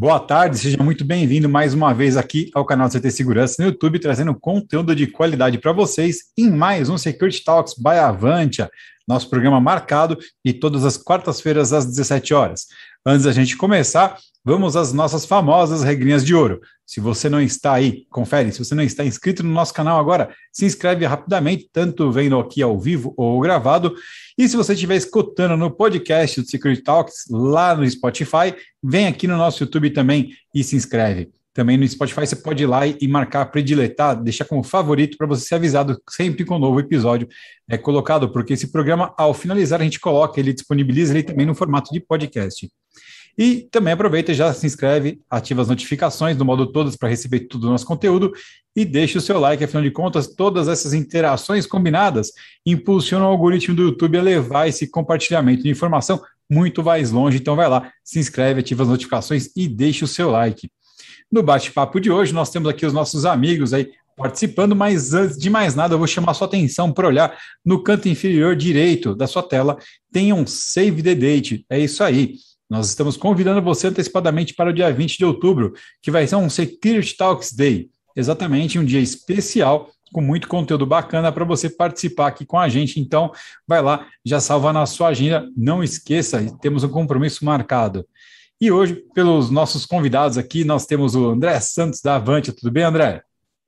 Boa tarde, seja muito bem-vindo mais uma vez aqui ao canal CT Segurança no YouTube, trazendo conteúdo de qualidade para vocês em mais um Security Talks by Avantia, nosso programa marcado e todas as quartas-feiras às 17 horas. Antes da gente começar, vamos às nossas famosas regrinhas de ouro. Se você não está aí, confere, se você não está inscrito no nosso canal agora, se inscreve rapidamente, tanto vendo aqui ao vivo ou gravado. E se você estiver escutando no podcast do Security Talks lá no Spotify, vem aqui no nosso YouTube também e se inscreve. Também no Spotify você pode ir lá e marcar prediletar, deixar como favorito para você ser avisado sempre com um novo episódio é colocado, porque esse programa, ao finalizar, a gente coloca ele, disponibiliza ele também no formato de podcast. E também aproveita e já se inscreve, ativa as notificações no modo todas para receber todo o nosso conteúdo e deixe o seu like, afinal de contas, todas essas interações combinadas impulsionam o algoritmo do YouTube a levar esse compartilhamento de informação muito mais longe. Então vai lá, se inscreve, ativa as notificações e deixe o seu like. No bate-papo de hoje, nós temos aqui os nossos amigos aí participando, mas antes de mais nada, eu vou chamar sua atenção para olhar no canto inferior direito da sua tela, tem um Save the Date. É isso aí. Nós estamos convidando você antecipadamente para o dia 20 de outubro, que vai ser um Security Talks Day. Exatamente, um dia especial com muito conteúdo bacana para você participar aqui com a gente. Então, vai lá, já salva na sua agenda. Não esqueça, temos um compromisso marcado. E hoje, pelos nossos convidados aqui, nós temos o André Santos da Avante. Tudo bem, André?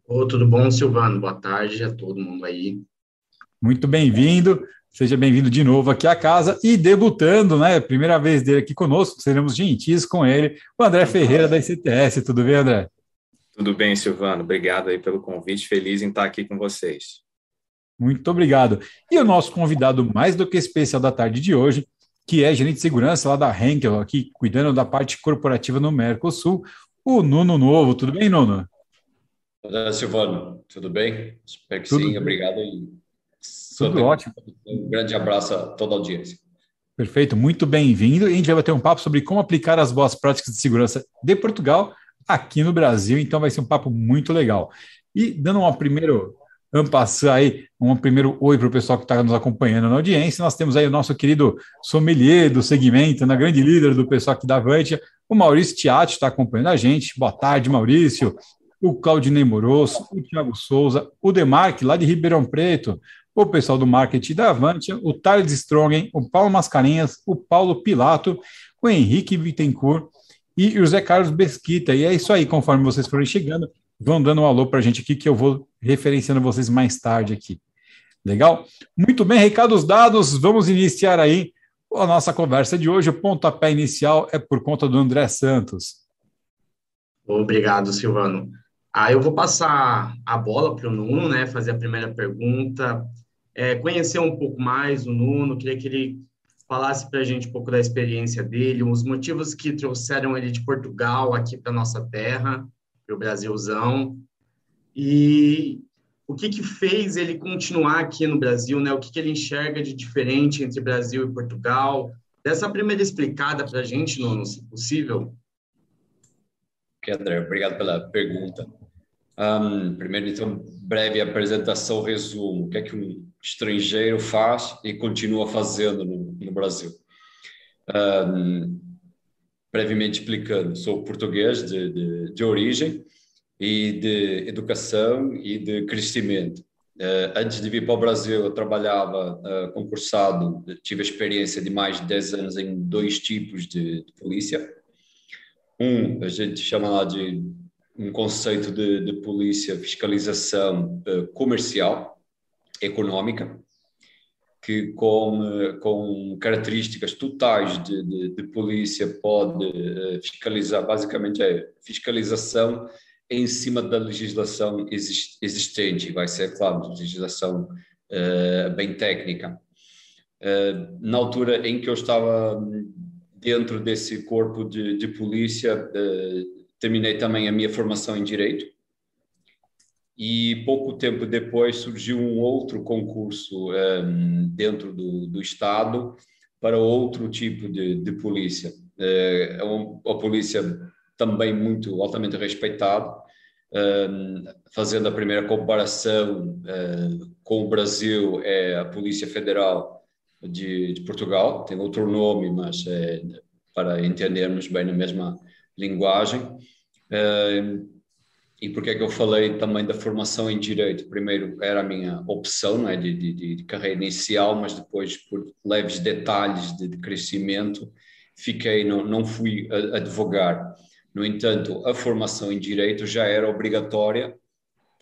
Oh, tudo bom, Silvano? Boa tarde a todo mundo aí. Muito bem-vindo. Seja bem-vindo de novo aqui à casa e debutando, né? Primeira vez dele aqui conosco, seremos gentis com ele, o André Ferreira da ICTS. Tudo bem, André? Tudo bem, Silvano. Obrigado aí pelo convite. Feliz em estar aqui com vocês. Muito obrigado. E o nosso convidado mais do que especial da tarde de hoje que é gerente de segurança lá da Henkel, aqui cuidando da parte corporativa no Mercosul, o Nuno Novo. Tudo bem, Nuno? Olá, Silvano. Tudo bem? Espero que Tudo sim. Bem. Obrigado. E Tudo ótimo. Um grande abraço a toda a audiência. Perfeito, muito bem-vindo. E a gente vai bater um papo sobre como aplicar as boas práticas de segurança de Portugal aqui no Brasil. Então vai ser um papo muito legal. E dando uma primeiro Vamos passar aí um primeiro oi para o pessoal que está nos acompanhando na audiência. Nós temos aí o nosso querido sommelier do segmento, na né, grande líder do pessoal aqui da Avante, o Maurício Tiati está acompanhando a gente. Boa tarde, Maurício. O Claudinei Moroso, o Thiago Souza, o Demarque, lá de Ribeirão Preto, o pessoal do marketing da Avante, o Thales Strongen, o Paulo Mascarenhas, o Paulo Pilato, o Henrique Bittencourt e o Zé Carlos Besquita. E é isso aí, conforme vocês forem chegando, vão dando um alô para a gente aqui que eu vou referenciando vocês mais tarde aqui. Legal? Muito bem, recados dados, vamos iniciar aí a nossa conversa de hoje. O pontapé inicial é por conta do André Santos. Obrigado, Silvano. Ah, eu vou passar a bola para o Nuno, né? Fazer a primeira pergunta, é, conhecer um pouco mais o Nuno, queria que ele falasse para a gente um pouco da experiência dele, os motivos que trouxeram ele de Portugal aqui para nossa terra para o Brasilzão. E o que, que fez ele continuar aqui no Brasil, né? O que, que ele enxerga de diferente entre Brasil e Portugal? Dessa primeira explicada para a gente, Nuno, se possível. Ok, André, obrigado pela pergunta. Um, primeiro, então, breve apresentação, resumo. O que é que um estrangeiro faz e continua fazendo no, no Brasil? Um, brevemente explicando, sou português de, de, de origem e de educação e de crescimento. Uh, antes de vir para o Brasil, eu trabalhava uh, concursado, tive experiência de mais de 10 anos em dois tipos de, de polícia. Um, a gente chama lá de um conceito de, de polícia fiscalização uh, comercial, económica, que com, com características totais de, de, de polícia pode uh, fiscalizar, basicamente é fiscalização em cima da legislação existente, vai ser, claro, legislação uh, bem técnica. Na altura em que eu estava dentro desse corpo de, de polícia, terminei também a minha formação em Direito, e pouco tempo depois surgiu um outro concurso um, ehm, dentro do, do, Estado para outro tipo de, de polícia. Eh, é uma, polícia também muito altamente respeitada, um, ehm, fazendo a primeira comparação com o Brasil, é a Polícia Federal de, de Portugal, tem outro nome, mas é, para entendermos bem na mesma, linguagem. E porque é que eu falei também da formação em direito? Primeiro, era a minha opção não é? de, de, de carreira inicial, mas depois, por leves detalhes de, de crescimento, fiquei, não, não fui advogar. No entanto, a formação em direito já era obrigatória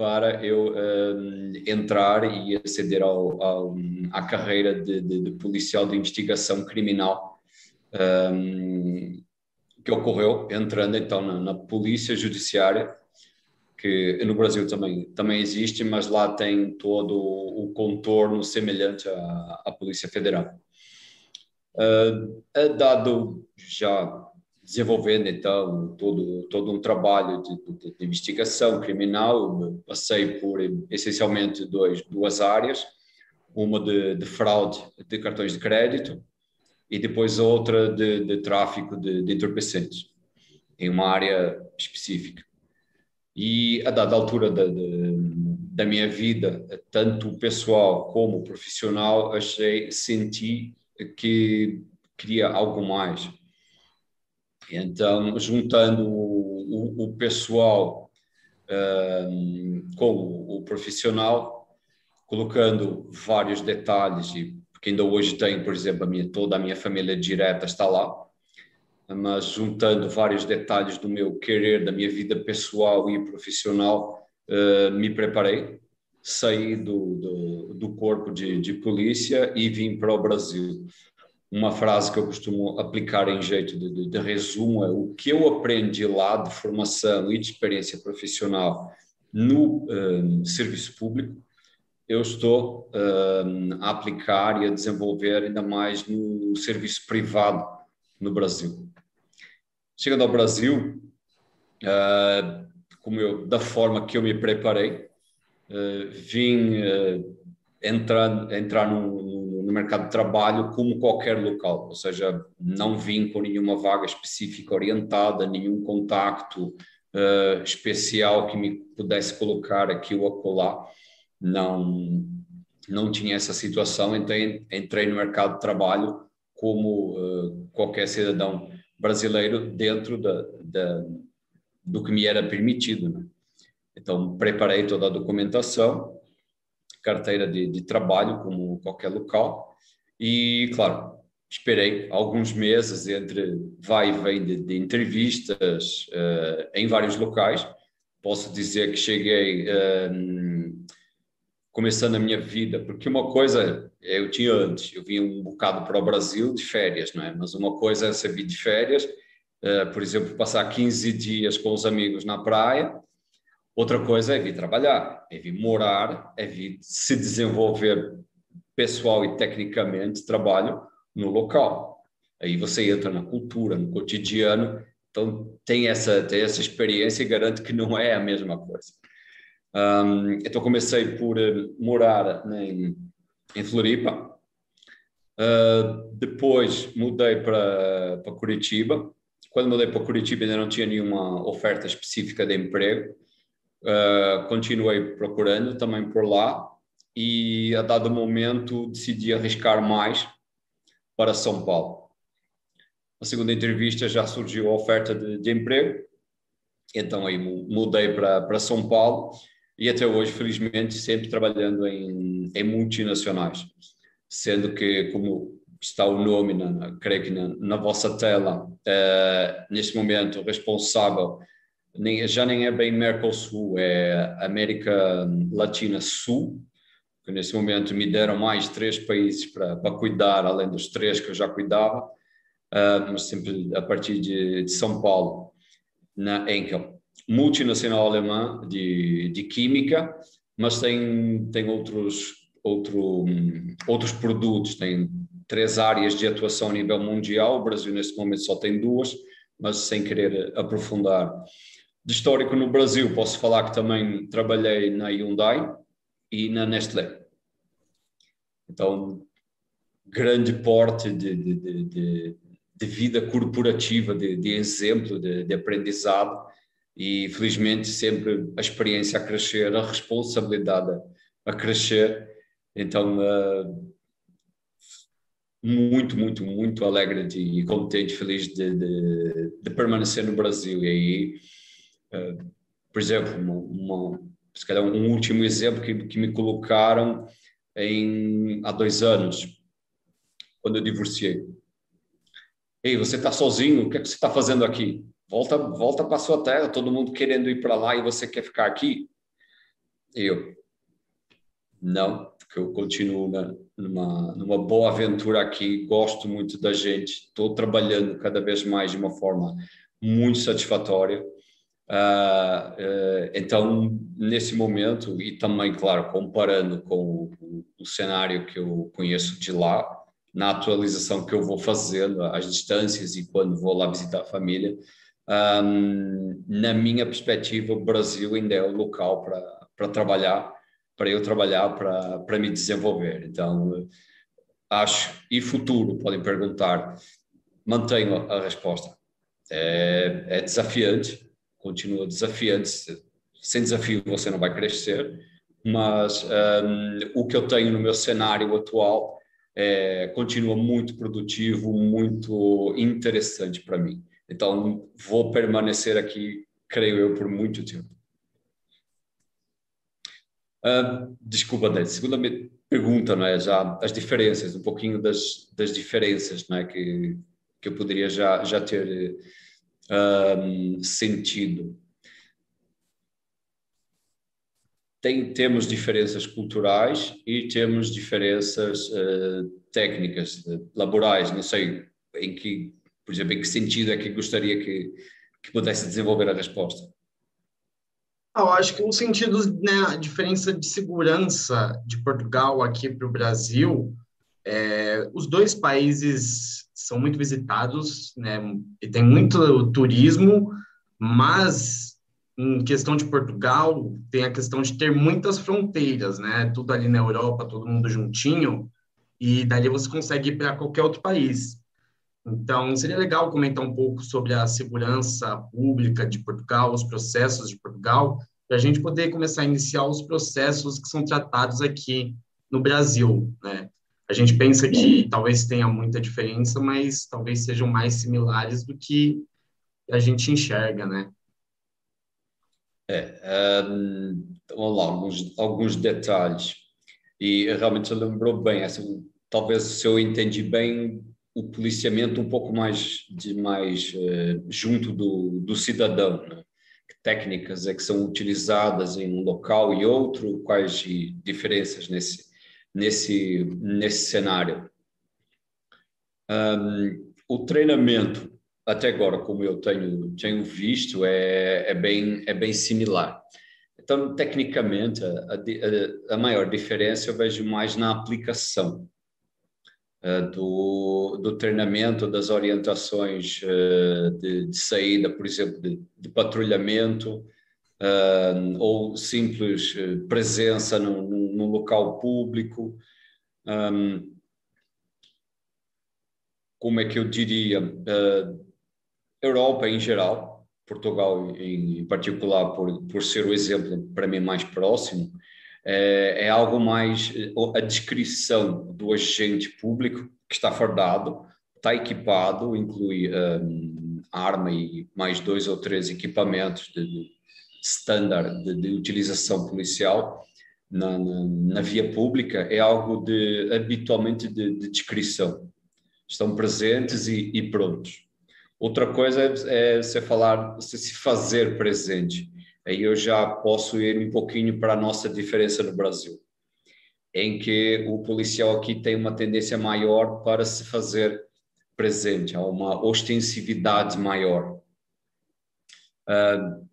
para eu um, entrar e aceder ao, ao, à carreira de, de, de, policial de investigação criminal um, que ocorreu entrando então na, na, polícia judiciária que no Brasil também também existe mas lá tem todo o contorno semelhante à, à polícia federal. Uh, dado já desenvolvendo então todo todo um trabalho de, de, de, investigação criminal passei por essencialmente dois duas áreas uma de, de, fraude de cartões de crédito e depois outra de, de tráfico de, de entorpecentes em uma área específica. E a dada altura da, da minha vida tanto pessoal como profissional achei senti que queria algo mais. Então, juntando o, o, o pessoal uh, com o profissional, colocando vários detalhes, e porque ainda hoje tenho, por exemplo, a minha, toda a minha família direta está lá, mas juntando vários detalhes do meu querer, da minha vida pessoal e profissional, uh, me preparei, saí do, do, do corpo de, de polícia e vim para o Brasil. Uma frase que eu costumo aplicar em jeito de, de, de, resumo é o que eu aprendi lá de formação e de experiência profissional no um, serviço público, eu estou um, a aplicar e a desenvolver ainda mais no serviço privado no Brasil. Chegando ao Brasil, uh, como eu, da forma que eu me preparei, uh, vim uh, entrar, entrar num, no mercado de trabalho como qualquer local, ou seja, não vim com nenhuma vaga específica orientada, nenhum contacto uh, especial que me pudesse colocar aqui ou acolá, não, não tinha essa situação, então entrei no mercado de trabalho como uh, qualquer cidadão brasileiro dentro da, da, do que me era permitido. Né? Então, preparei toda a documentação, carteira de, de trabalho, como qualquer local, e, claro, esperei alguns meses entre vai e vem de, de entrevistas uh, em vários locais. Posso dizer que cheguei uh, começando a minha vida, porque uma coisa eu tinha antes, eu vim um bocado para o Brasil de férias, não é? Mas uma coisa é saber de férias, uh, por exemplo, passar 15 dias com os amigos na praia, Outra coisa é vir trabalhar, é vir morar, é vir se desenvolver pessoal e tecnicamente trabalho no local. Aí você entra na cultura, no cotidiano, então tem essa, tem essa experiência e garanto que não é a mesma coisa. Um, então comecei por uh, morar em, em Floripa, uh, depois mudei para, para Curitiba. Quando mudei para Curitiba ainda não tinha nenhuma oferta específica de emprego, Uh, continuei procurando também por lá e a dado momento decidi arriscar mais para São Paulo. Na segunda entrevista já surgiu a oferta de, de emprego, então aí mudei para, para São Paulo e até hoje, felizmente, sempre trabalhando em, em multinacionais, sendo que, como está o nome, na, creio que na, na vossa tela, uh, neste momento responsável nem, já nem é bem Mercosul, é América Latina Sul, que nesse momento me deram mais três países para, para cuidar, além dos três que eu já cuidava, uh, mas sempre a partir de, de São Paulo, na Enkel. Multinacional alemã de, de química, mas tem, tem outros, outro, outros produtos, tem três áreas de atuação a nível mundial, o Brasil nesse momento só tem duas, mas sem querer aprofundar de histórico no Brasil, posso falar que também trabalhei na Hyundai e na Nestlé. Então, grande porte de, de, de, de vida corporativa, de, exemplo, de, aprendizado e, felizmente, sempre a experiência a crescer, a responsabilidade a crescer. Então, uh, muito, muito, muito alegre de, e contente, feliz de, de, de, permanecer no Brasil. E aí, uh, por exemplo, uma, uma, se calhar um último exemplo que, que me colocaram em, há dois anos, quando eu divorciei. Ei, você está sozinho? O que, é que você está fazendo aqui? Volta, volta para sua terra. Todo mundo querendo ir para lá e você quer ficar aqui? Eu não, porque eu continuo na, numa, numa boa aventura aqui. Gosto muito da gente. Estou trabalhando cada vez mais de uma forma muito satisfatória. Uh, uh, então, nesse momento, e também, claro, comparando com o, o, cenário que eu conheço de lá, na atualização que eu vou fazendo, às distâncias e quando vou lá visitar a família, um, na minha perspectiva, o Brasil ainda é o local para trabalhar, para eu trabalhar, para me desenvolver. Então, acho, e futuro, podem perguntar, mantenho a resposta. É, é desafiante, continua desafiante. Sem desafio você não vai crescer, mas um, o que eu tenho no meu cenário atual é, continua muito produtivo, muito interessante para mim. Então, vou permanecer aqui, creio eu, por muito tempo. Uh, desculpa, Dé, segunda pergunta, não é? Já as diferenças, um pouquinho das, das diferenças, não é? Que, que eu poderia já, já ter um, sentido. Tem, temos diferenças culturais e temos diferenças uh, técnicas, laborais, não sei em que, por exemplo, em que sentido é que gostaria que, que pudesse desenvolver a resposta. Ah, eu acho que o sentido, né, a diferença de segurança de Portugal aqui para o Brasil, é, os dois países são muito visitados, né? E tem muito turismo, mas em questão de Portugal, tem a questão de ter muitas fronteiras, né? Tudo ali na Europa, todo mundo juntinho, e dali você consegue ir para qualquer outro país. Então, seria legal comentar um pouco sobre a segurança pública de Portugal, os processos de Portugal, para a gente poder começar a iniciar os processos que são tratados aqui no Brasil, né? a gente pensa que talvez tenha muita diferença, mas talvez sejam mais similares do que a gente enxerga, né? É, um, vamos lá, alguns, alguns detalhes. E realmente você lembrou bem, assim, talvez se eu entendi bem, o policiamento um pouco mais, de, mais uh, junto do, do cidadão, né? que técnicas é que são utilizadas em um local e outro, quais diferenças nesse, nesse, nesse cenário. Um, o treinamento, até agora, como eu tenho, tenho visto, é, é, bem, é bem similar. Então, tecnicamente, a, a, a maior diferença eu vejo mais na aplicação do, do treinamento, das orientações uh, de, de, saída, por exemplo, de, de patrulhamento, uh, ou simples eh, presença num, local público. Como é que eu diria? Europa em geral, Portugal em particular, por, por ser o exemplo para mim mais próximo, é, é algo mais a descrição do agente público que está fardado, está equipado, inclui um, arma e mais dois ou três equipamentos de, de standard de, de utilização policial na, na, na, via pública é algo de habitualmente de, de descrição. Estão presentes e, e, prontos. Outra coisa é, é se falar, se, se fazer presente. Aí eu já posso ir um pouquinho para a nossa diferença no Brasil, em que o policial aqui tem uma tendência maior para se fazer presente, há uma ostensividade maior. Uh,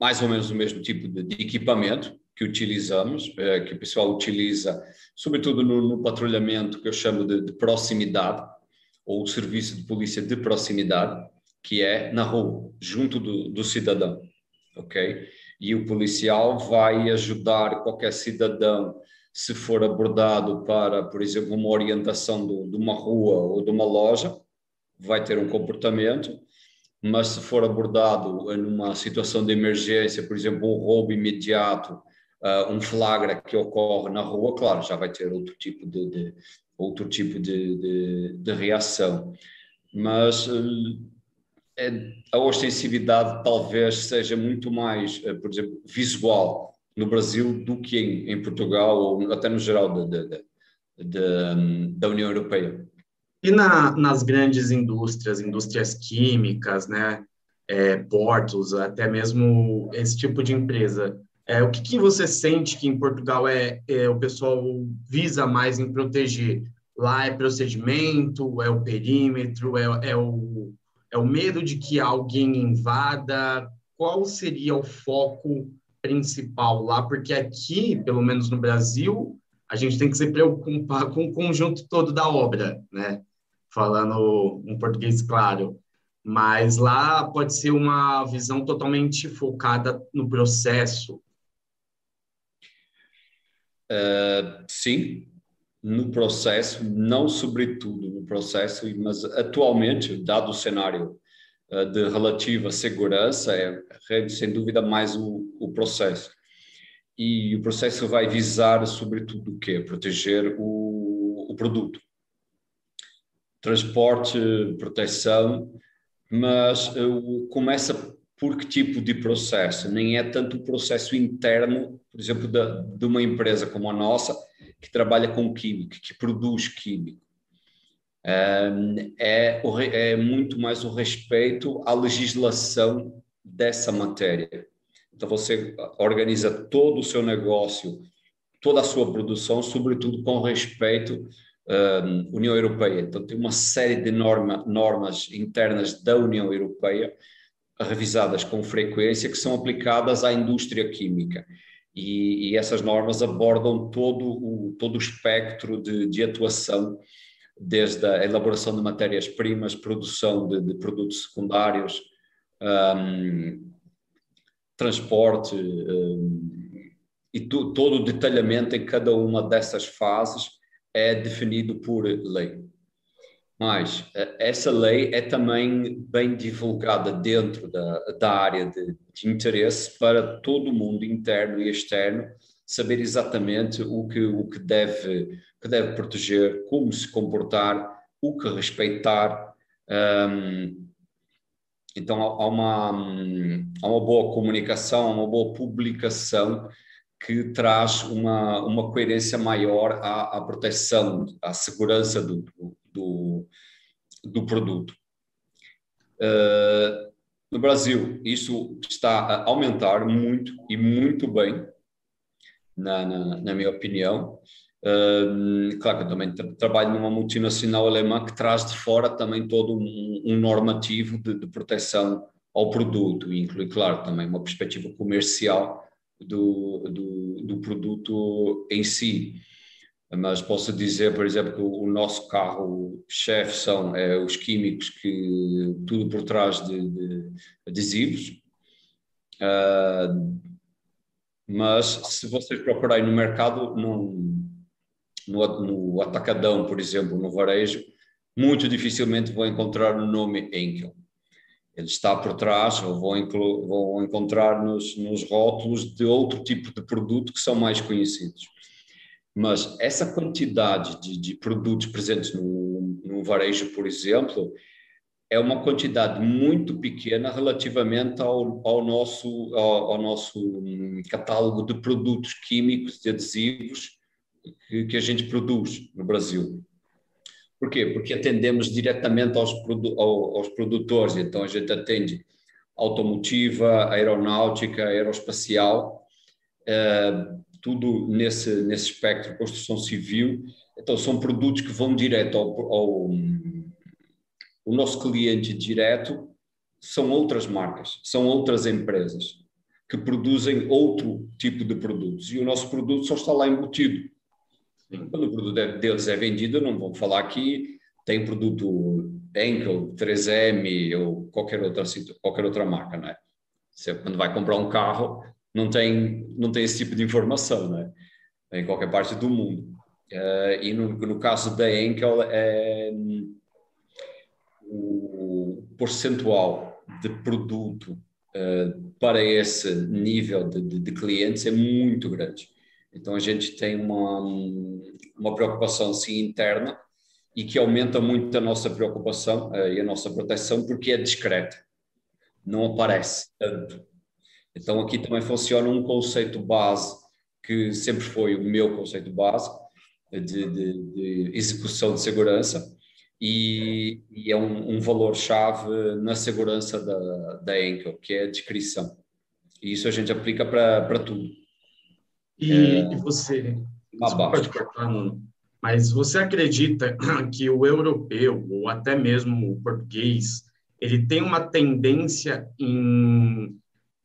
mais ou menos o mesmo tipo de, de equipamento que utilizamos, é, que o pessoal utiliza, sobretudo no, no patrulhamento que eu chamo de, de, proximidade, ou serviço de polícia de proximidade, que é na rua, junto do, do cidadão, ok? E o policial vai ajudar qualquer cidadão se for abordado para, por exemplo, uma orientação do, de uma rua ou de uma loja, vai ter um comportamento mas se for abordado numa situação de emergência, por exemplo, um roubo imediato, uh, um flagra que ocorre na rua, claro, já vai ter outro tipo de, de, outro tipo de, de, de reação. Mas é, a ostensividade talvez seja muito mais, por exemplo, visual no Brasil do que em, em Portugal ou até no geral de, de, de, da União Europeia. E na, nas grandes indústrias, indústrias químicas, né, é, portos, até mesmo esse tipo de empresa, é, o que, que você sente que em Portugal é, é, o pessoal visa mais em proteger? Lá é procedimento, é o perímetro, é, é, o, é o medo de que alguém invada? Qual seria o foco principal lá? Porque aqui, pelo menos no Brasil, a gente tem que se preocupar com o conjunto todo da obra, né? falando um português claro. Mas lá pode ser uma visão totalmente focada no processo. Uh, sim, no processo, não sobretudo no processo, mas atualmente, dado o cenário uh, de relativa segurança, é sem dúvida mais o, o processo. E o processo vai visar, sobretudo, o quê? Proteger o, o produto transporte, proteção, mas uh, começa por que tipo de processo? Nem é tanto o processo interno, por exemplo, de, de uma empresa como a nossa, que trabalha com químico, que produz químico. Um, é, é muito mais o respeito à legislação dessa matéria. Então, você organiza todo o seu negócio, toda a sua produção, sobretudo com respeito uh, União Europeia. Então, tem uma série de norma, normas internas da União Europeia revisadas com frequência que são aplicadas à indústria química. E, e essas normas abordam todo o, todo o espectro de, de atuação, desde a elaboração de matérias-primas, produção de, de, produtos secundários, um, transporte um, e todo o detalhamento em cada uma dessas fases é definido por lei. Mas eh, essa lei é também bem divulgada dentro da, da área de, de interesse para todo mundo interno e externo saber exatamente o que, o que, deve, que deve proteger, como se comportar, o que respeitar. Um, então há uma, há uma boa comunicação, uma boa publicação que traz uma, uma coerência maior à, à proteção, à segurança do, do produto. Uh, no Brasil, isso está a aumentar muito e muito bem, na, na, na minha opinião. Uh, claro que eu também trabalho numa multinacional alemã que traz de fora também todo um, um normativo de, de, proteção ao produto, e inclui, claro, também uma perspectiva comercial do, do, do produto em si. Mas posso dizer, por exemplo, que o nosso carro-chefe são é, os químicos que tudo por trás de, de adesivos. Uh, mas se vocês procurarem no mercado, no, no, no, atacadão, por exemplo, no varejo, muito dificilmente vão encontrar o nome Enkel ele está por trás, ou vão, vão encontrar nos, nos rótulos de outro tipo de produto que são mais conhecidos. Mas essa quantidade de, de produtos presentes no, no, varejo, por exemplo, é uma quantidade muito pequena relativamente ao, ao nosso, ao, ao, nosso hum, catálogo de produtos químicos e adesivos que, que a gente produz no Brasil. Por quê? Porque atendemos diretamente aos, aos produtores, então a gente atende automotiva, aeronáutica, aeroespacial, uh, tudo nesse, nesse espectro, construção civil. Então, são produtos que vão direto ao, ao o nosso cliente direto, são outras marcas, são outras empresas que produzem outro tipo de produtos e o nosso produto só está lá embutido. Quando o produto é, deles é vendido, não vão falar que tem produto Enkel, 3M ou qualquer outra, qualquer outra marca, não é? Você, quando vai comprar um carro, não tem, não tem esse tipo de informação, não é? Em qualquer parte do mundo. Uh, e no, no, caso da Enkel, é, o percentual de produto uh, para esse nível de, de, de clientes é muito grande Então a gente tem uma, uma preocupação sim interna e que aumenta muito a nossa preocupação uh, e a nossa proteção porque é discreta, não aparece tanto. Então aqui também funciona um conceito base que sempre foi o meu conceito base de, de, de execução de segurança e, e é um, um valor-chave na segurança da, da Enkel, que é a descrição. E isso a gente aplica para tudo. E, é, e você, pode cortar, Nuno, mas você acredita que o europeu, ou até mesmo o português, ele tem uma tendência em,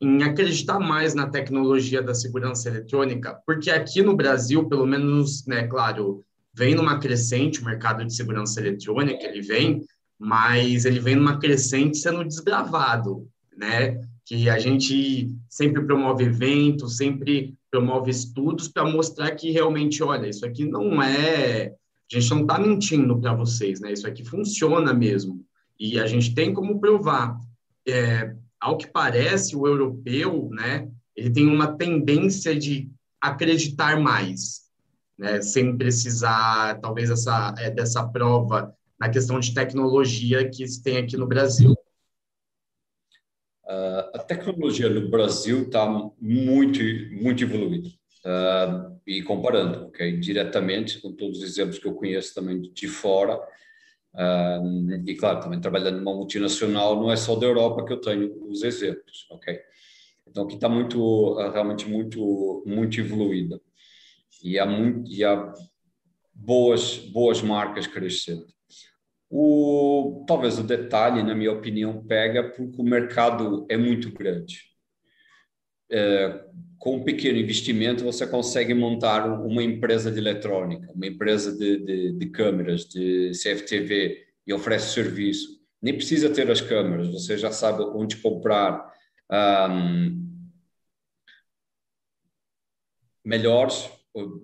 em acreditar mais na tecnologia da segurança eletrônica? Porque aqui no Brasil, pelo menos, né, claro, vem numa crescente o mercado de segurança eletrônica, ele vem, mas ele vem numa crescente sendo desbravado, né? Que a gente sempre promove eventos, sempre promove estudos para mostrar que realmente, olha, isso aqui não é. A gente não está mentindo para vocês, né? Isso aqui funciona mesmo. E a gente tem como provar. É, ao que parece, o europeu, né? Ele tem uma tendência de acreditar mais, né? Sem precisar, talvez, essa, é, dessa prova na questão de tecnologia que se tem aqui no Brasil. Uh, a tecnologia no Brasil está muito, muito evoluída. Uh, e comparando, ok? Diretamente com todos os exemplos que eu conheço também de fora, uh, e claro, também trabalhando numa multinacional, não é só da Europa que eu tenho os exemplos, ok? Então aqui está muito, realmente muito, muito evoluída. E há, muito, e há boas, boas marcas crescendo. O, talvez o detalhe, na minha opinião, pega porque o mercado é muito grande. É, com um pequeno investimento, você consegue montar uma empresa de eletrônica, uma empresa de, de, de câmeras, de CFTV, e oferece serviço. Nem precisa ter as câmeras, você já sabe onde comprar um, melhores,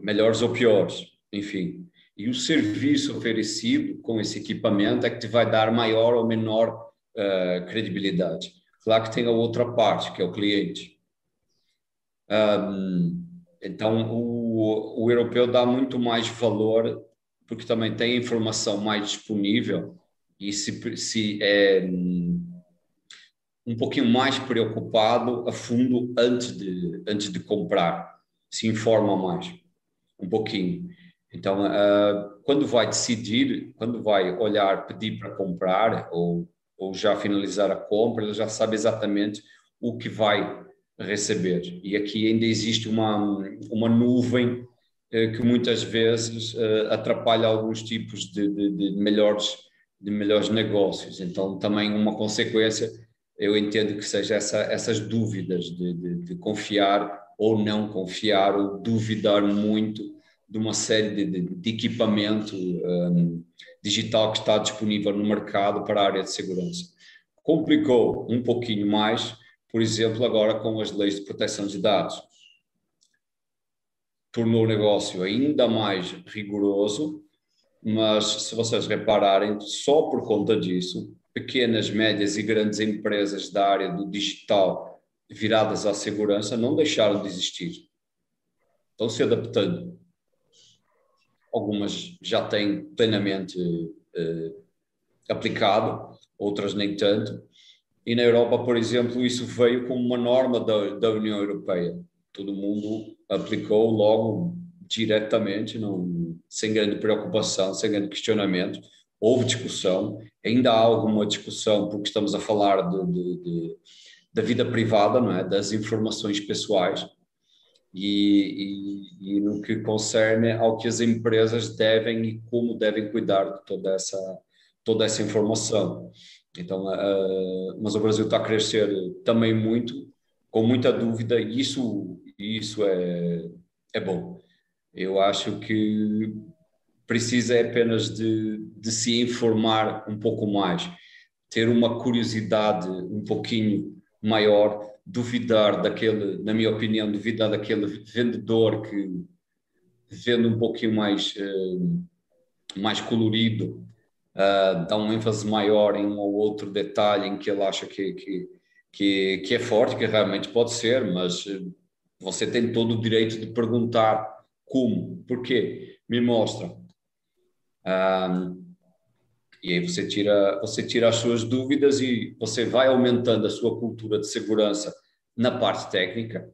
melhores ou piores, enfim e o serviço oferecido com esse equipamento é que te vai dar maior ou menor uh, credibilidade. Claro que tem a outra parte, que é o cliente. Então, o, o europeu dá muito mais valor, porque também tem informação mais disponível e se, se é um pouquinho mais preocupado a fundo antes de, antes de comprar, se informa mais, um pouquinho. Então, uh, quando vai decidir, quando vai olhar, pedir para comprar ou, ou já finalizar a compra, ele já sabe exatamente o que vai receber. E aqui ainda existe uma, uma nuvem uh, que muitas vezes uh, atrapalha alguns tipos de, de, de, melhores, de melhores negócios. Então, também uma consequência, eu entendo que seja essa, essas dúvidas de, de, de confiar ou não confiar, ou duvidar muito de uma série de, equipamento um, digital que está disponível no mercado para a área de segurança. Complicou um pouquinho mais, por exemplo, agora com as leis de proteção de dados. Tornou o negócio ainda mais rigoroso, mas se vocês repararem, só por conta disso, pequenas, médias e grandes empresas da área do digital viradas à segurança não deixaram de existir. Estão se adaptando algumas já têm plenamente uh, aplicado, outras nem tanto. E na Europa, por exemplo, isso veio como uma norma da, da União Europeia. Todo mundo aplicou logo diretamente, não, sem grande preocupação, sem grande questionamento. Houve discussão, ainda há alguma discussão, porque estamos a falar de, de, de, da vida privada, não é? das informações pessoais e, e, e, no que concerne ao que as empresas devem e como devem cuidar de toda essa, toda essa informação. Então, uh, mas o Brasil está a crescer também muito, com muita dúvida, e isso, isso é, é bom. Eu acho que precisa apenas de, de se informar um pouco mais, ter uma curiosidade um pouquinho maior duvidar daquele, na minha opinião, duvidar daquele vendedor que vende um pouquinho mais, uh, mais colorido, uh, dá um ênfase maior em um ou outro detalhe em que ele acha que, que, que, que é forte, que realmente pode ser, mas uh, Você tem todo o direito de perguntar como, porquê, me mostra. Um, e aí você tira, você tira as suas dúvidas e você vai aumentando a sua cultura de segurança na parte técnica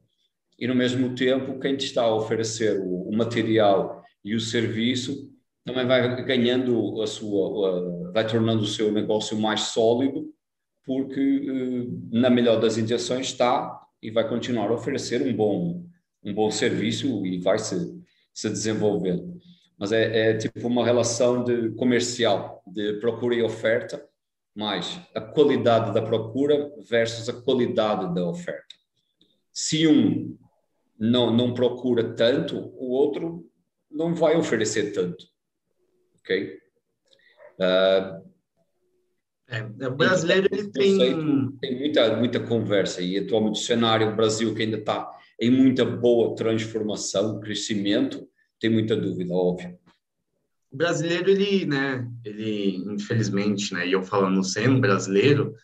e no mesmo tempo quem te está a oferecer o, o material e o serviço também vai ganhando a sua, vai tornando o seu negócio mais sólido porque eh, na melhor das intenções está e vai continuar a oferecer um bom um bom serviço e vai se, se desenvolvendo mas é, é, tipo uma relação de comercial, de procura e oferta, mais a qualidade da procura versus a qualidade da oferta. Se um não, não procura tanto, o outro não vai oferecer tanto. Ok? Uh, é, o brasileiro ele tem... tem muita, muita conversa e atualmente o cenário o Brasil que ainda está em muita boa transformação, crescimento, tem muita dúvida, óbvio. O brasileiro, ele, né, ele, infelizmente, né, e eu falando sendo brasileiro,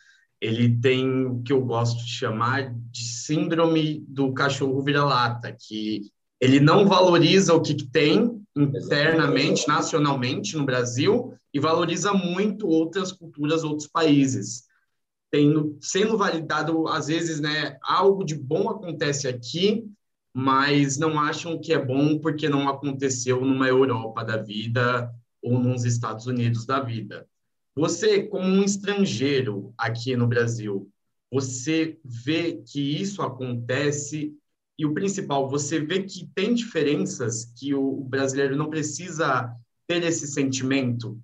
ele tem o que eu gosto de chamar de síndrome do cachorro vira-lata, que ele não valoriza o que, que tem internamente, nacionalmente no Brasil e valoriza muito outras culturas, outros países. Tendo, sendo validado, às vezes, né, algo de bom acontece aqui, mas não acham que é bom porque não aconteceu numa Europa da vida ou nos Estados Unidos da vida. Você, como um estrangeiro aqui no Brasil, você vê que isso acontece e o principal, você vê que tem diferenças que o brasileiro não precisa ter esse sentimento?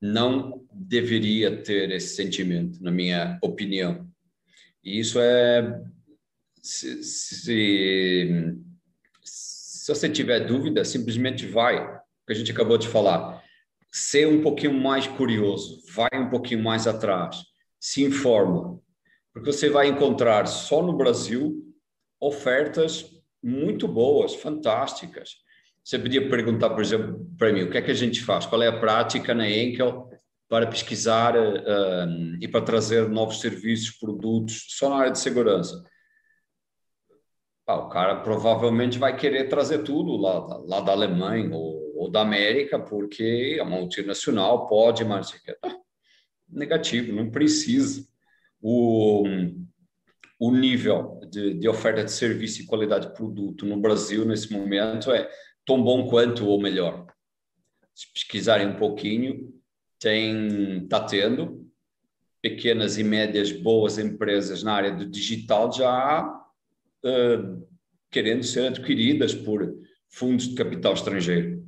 Não deveria ter esse sentimento, na minha opinião. E isso é se, se, se você tiver dúvida, simplesmente vai, que a gente acabou de falar. Ser um pouquinho mais curioso, vai um pouquinho mais atrás, se informa, porque você vai encontrar só no Brasil ofertas muito boas, fantásticas. Você podia perguntar, por exemplo, para mim, o que é que a gente faz? Qual é a prática na Enkel para pesquisar uh, e para trazer novos serviços, produtos, só na área de segurança? ah, o cara provavelmente vai querer trazer tudo lá, lá da Alemanha ou, ou da América, porque é multinacional, pode, mas ah, negativo, não precisa. O, o nível de, de oferta de serviço e qualidade de produto no Brasil nesse momento é tão bom quanto ou melhor. Se pesquisarem um pouquinho, tem está tendo pequenas e médias boas empresas na área do digital já uh, querendo ser adquiridas por fundos de capital estrangeiro.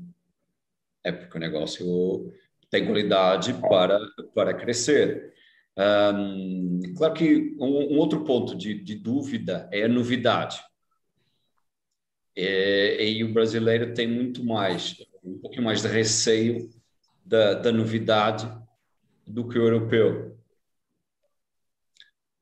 É porque o negócio tem qualidade para, para crescer. Um, claro que um, um outro ponto de, de, dúvida é a novidade. É, e o brasileiro tem muito mais, um pouquinho mais de receio da, da novidade do que o europeu.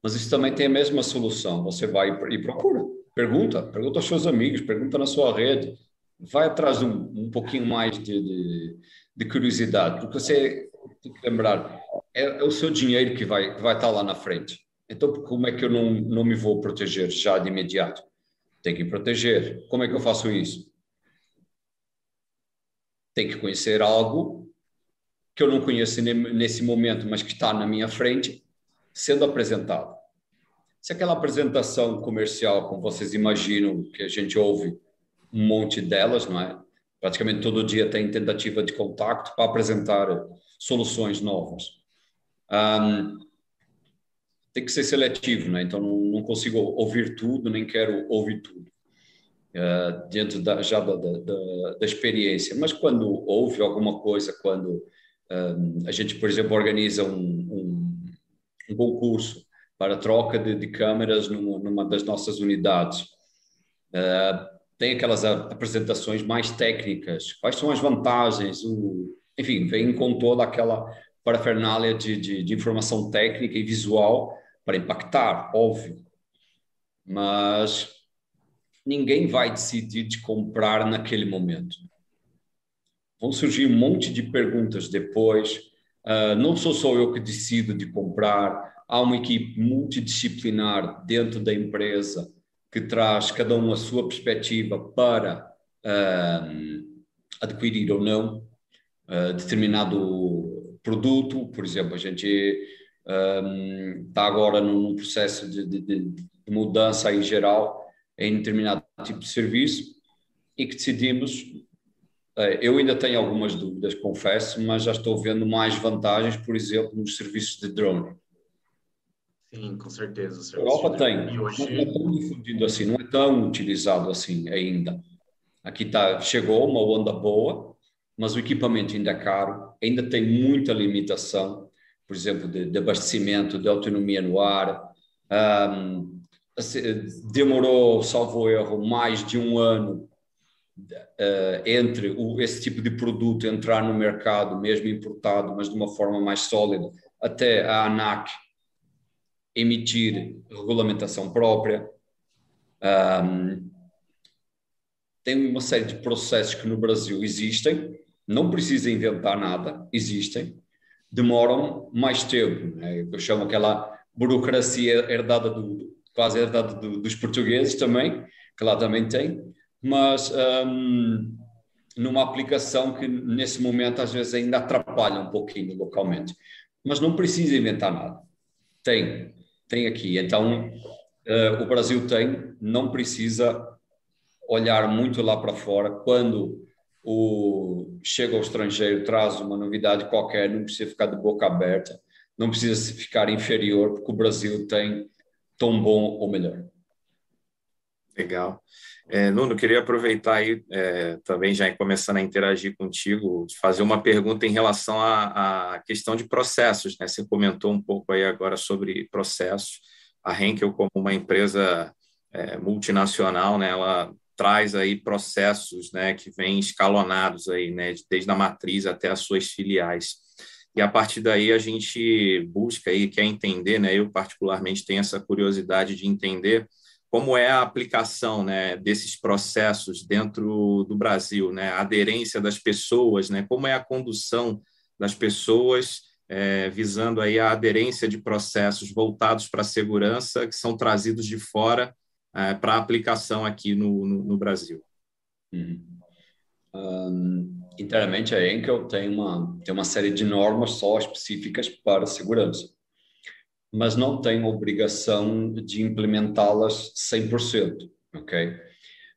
Mas isso também tem a mesma solução. Você vai e procura. Pergunta, pergunta aos seus amigos, pergunta na sua rede. Vai atrás um, um pouquinho mais de, de, de, curiosidade, porque você tem que lembrar, é, é, o seu dinheiro que vai, vai estar lá na frente. Então, como é que eu não, não me vou proteger já de imediato? Tem que proteger. Como é que eu faço isso? Tem que conhecer algo que eu não conheço nesse momento, mas que está na minha frente, sendo apresentado. Se aquela apresentação comercial, como vocês imaginam, que a gente ouve um monte delas, não é? Praticamente todo dia tem tentativa de contato para apresentar soluções novas. Um, tem que ser seletivo, né? Então não, consigo ouvir tudo, nem quero ouvir tudo. Uh, dentro da, já da, da, da, experiência. Mas quando houve alguma coisa, quando um, a gente, por exemplo, organiza um, um, um concurso para troca de, de câmeras numa, numa, das nossas unidades. Uh, tem aquelas apresentações mais técnicas, quais são as vantagens, o, enfim, vem com toda aquela parafernália de, de, de informação técnica e visual para impactar, óbvio. Mas ninguém vai decidir de comprar naquele momento. Vão surgir um monte de perguntas depois. Uh, não sou só eu que decido de comprar, há uma equipe multidisciplinar dentro da empresa que traz cada um a sua perspectiva para uh, adquirir ou não uh, determinado produto. Por exemplo, a gente está agora num processo de, de, de, mudança em geral em determinado tipo de serviço e que decidimos. Uh, eu ainda tenho algumas dúvidas, confesso, mas já estou vendo mais vantagens, por exemplo, nos serviços de drone. Sim, com certeza. A Europa tem, hoje... não é tão difundido assim, não é tão utilizado assim ainda. Aqui tá, chegou uma onda boa, mas o equipamento ainda é caro, ainda tem muita limitação, por exemplo, de, de abastecimento, de autonomia no ar. Um, demorou, salvo erro, mais de um ano uh, entre o, esse tipo de produto entrar no mercado, mesmo importado, mas de uma forma mais sólida, até a ANAC emitir regulamentação própria. Um, tem uma série de processos que no Brasil existem, não precisa inventar nada, existem, demoram mais tempo. Né? Eu chamo aquela burocracia herdada do, quase herdada do, dos portugueses também, que lá também tem, mas um, numa aplicação que nesse momento às vezes ainda atrapalha um pouquinho localmente. Mas não precisa inventar nada. Tem tem aqui. Então, uh, o Brasil tem, não precisa olhar muito lá para fora. Quando o chega ao estrangeiro, traz uma novidade qualquer, não precisa ficar de boca aberta, não precisa ficar inferior, porque o Brasil tem tão bom ou melhor. Legal. É, Nuno, queria aproveitar aí é, também, já começando a interagir contigo, fazer uma pergunta em relação à, à, questão de processos. Né? Você comentou um pouco aí agora sobre processos. A Henkel, como uma empresa é, multinacional, né, ela traz aí processos né, que vêm escalonados aí, né, desde a matriz até as suas filiais. E a partir daí a gente busca aí, quer entender, né, eu particularmente tenho essa curiosidade de entender como é a aplicação né, desses processos dentro do Brasil, né, a aderência das pessoas, né, como é a condução das pessoas é, visando aí a aderência de processos voltados para a segurança que são trazidos de fora é, para aplicação aqui no, no, no Brasil. Uhum. Um, internamente a Enkel tem uma, tem uma série de normas só específicas para segurança mas não tem obrigação de implementá-las 100%, ok?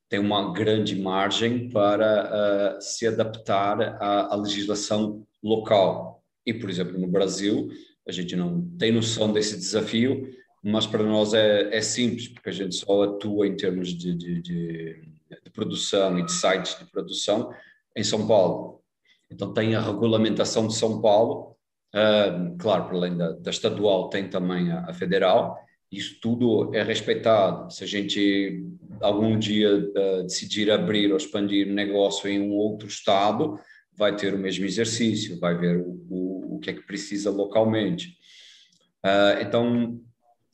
Tem uma grande margem para uh, se adaptar à, à, legislação local. E, por exemplo, no Brasil, a gente não tem noção desse desafio, mas para nós é, é simples, porque a gente só atua em termos de, de, de, de produção e de sites de produção em São Paulo. Então, tem a regulamentação de São Paulo, Uh, claro, para além da, da, estadual, tem também a, a, federal. Isso tudo é respeitado. Se a gente algum dia uh, decidir abrir ou expandir negócio em um outro estado, vai ter o mesmo exercício, vai ver o, o, o que é que precisa localmente. Uh, então,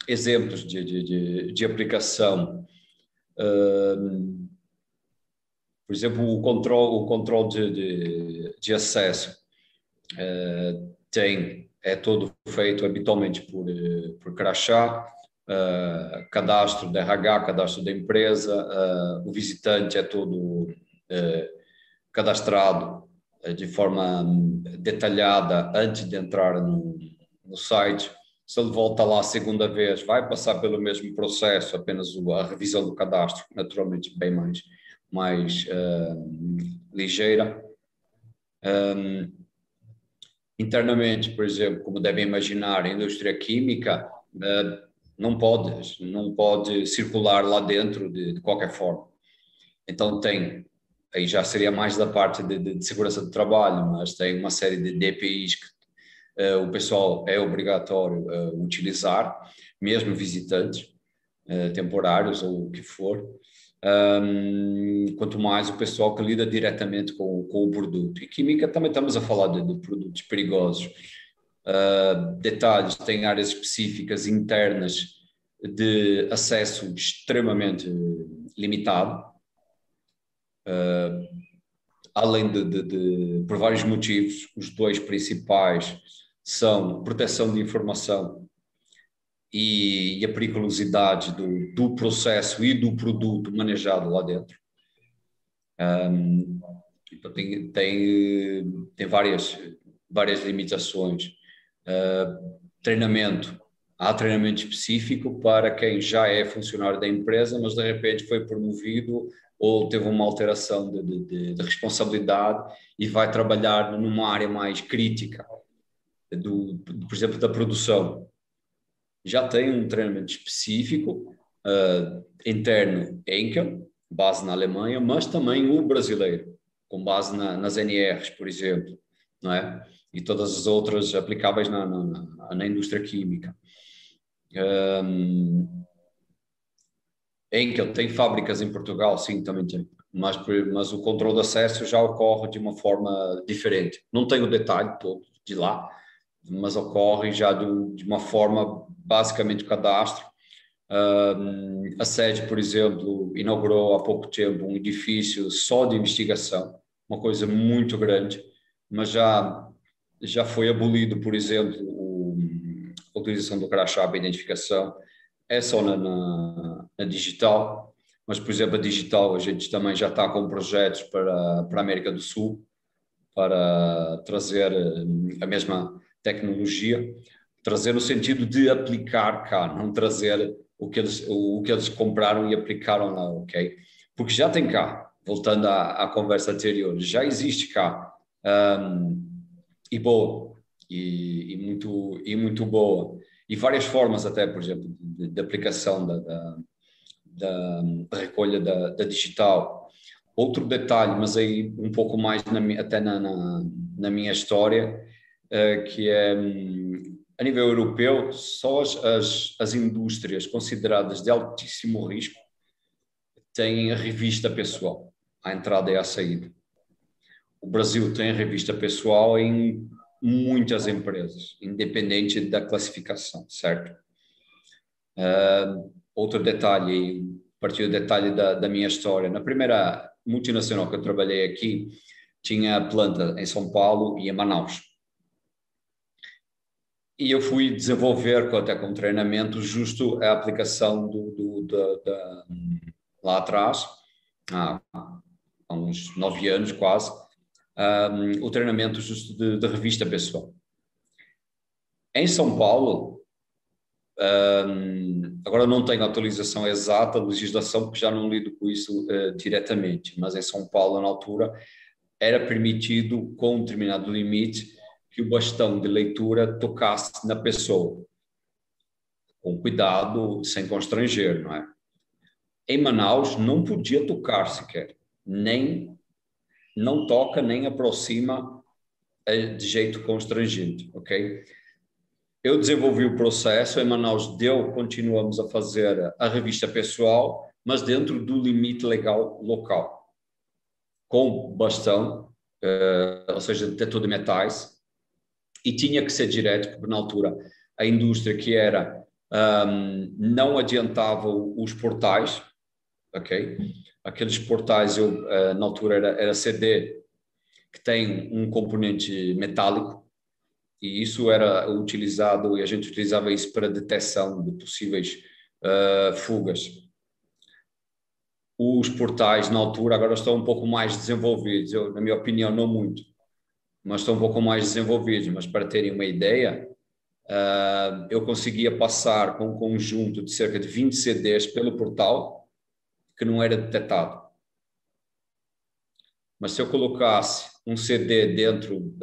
exemplos de, de, de, de aplicação. por exemplo, o controle, o controle de, de, acesso. Uh, tem, é todo feito habitualmente por, eh, por crachá, uh, cadastro da RH, cadastro da empresa, uh, o visitante é todo uh, cadastrado de forma detalhada antes de entrar no, no site. Se ele volta lá a segunda vez, vai passar pelo mesmo processo, apenas a revisão do cadastro, naturalmente bem mais, mais ligeira. Um, internamente, por exemplo, como devem imaginar, a indústria química eh, não pode, não pode circular lá dentro de, de qualquer forma. Então tem, aí já seria mais da parte de, de, de segurança do trabalho, mas tem uma série de DPIs que uh, o pessoal é obrigatório uh, utilizar, mesmo visitantes uh, temporários ou o que for, um, quanto mais o pessoal que lida diretamente com, com o produto. E química também estamos a falar de, de produtos perigosos. Uh, detalhes, tem áreas específicas internas de acesso extremamente limitado, uh, além de, de, de, por vários motivos, os dois principais são proteção de informação e, e a periculosidade do, do processo e do produto manejado lá dentro. Um, então tem, tem, tem várias, várias limitações. Uh, treinamento. Há treinamento específico para quem já é funcionário da empresa, mas de repente foi promovido ou teve uma alteração de, de, de responsabilidade e vai trabalhar numa área mais crítica, do, por exemplo, da produção. Já tem um treinamento específico, uh, interno Enkel, base na Alemanha, mas também o brasileiro, com base na, nas NRs, por exemplo, não é? E todas as outras aplicáveis na, na, na indústria química. Um, Enkel tem fábricas em Portugal, sim, também tem. Mas, mas o controle de acesso já ocorre de uma forma diferente. Não tenho o detalhe todo de lá, mas ocorre já de, de uma forma basicamente cadastro. Um, a sede, por exemplo, inaugurou há pouco tempo um edifício só de investigação, uma coisa muito grande, mas já já foi abolido, por exemplo, o, a utilização do crachá para identificação é só na, na, na, digital, mas, por exemplo, a digital a gente também já está com projetos para, para a América do Sul, para trazer eh, a mesma tecnologia, trazer no sentido de aplicar cá, não trazer o que eles, o, que eles compraram e aplicaram lá, ok? Porque já tem cá, voltando à, à conversa anterior, já existe cá, um, e boa, e, e, muito, e muito boa e várias formas até, por exemplo, de, de aplicação da, da, da, recolha da, da, digital. Outro detalhe, mas aí um pouco mais na, até na, na, na, minha história, que é hum, a nível europeu, só as, as, as indústrias consideradas de altíssimo risco têm a revista pessoal, à entrada e à saída. O Brasil tem a revista pessoal em muitas empresas, independente da classificação, certo? Uh, outro detalhe, a partir do detalhe da, da minha história, na primeira multinacional que eu trabalhei aqui, tinha planta em São Paulo e em Manaus. E eu fui desenvolver, até com treinamento, justo a aplicação do, do da, lá atrás, há, uns nove anos quase, um, o treinamento justo de, de, revista pessoal. Em São Paulo, um, agora não tenho atualização exata da legislação, porque já não lido com isso uh, diretamente, mas em São Paulo, na altura, era permitido, com um determinado limite, que o bastão de leitura tocasse na pessoa, com cuidado, sem constranger, não é? Em Manaus não podia tocar sequer, nem não toca nem aproxima eh, de jeito constrangente, ok? Eu desenvolvi o processo, em Manaus deu, continuamos a fazer a revista pessoal, mas dentro do limite legal local, com bastão, uh, ou seja, detetor de metais, e tinha que ser direto, porque na altura a indústria que era um, não adiantava os portais, ok? aqueles portais, eu uh, na altura era, era CD, que tem um componente metálico, e isso era utilizado, e a gente utilizava isso para detecção de possíveis uh, fugas. Os portais, na altura, agora estão um pouco mais desenvolvidos, eu, na minha opinião, não muito, mas estão um pouco mais desenvolvidos. Mas para terem uma ideia, uh, eu conseguia passar com um conjunto de cerca de 20 CDs pelo portal, que não era detectado. Mas se eu colocasse um CD dentro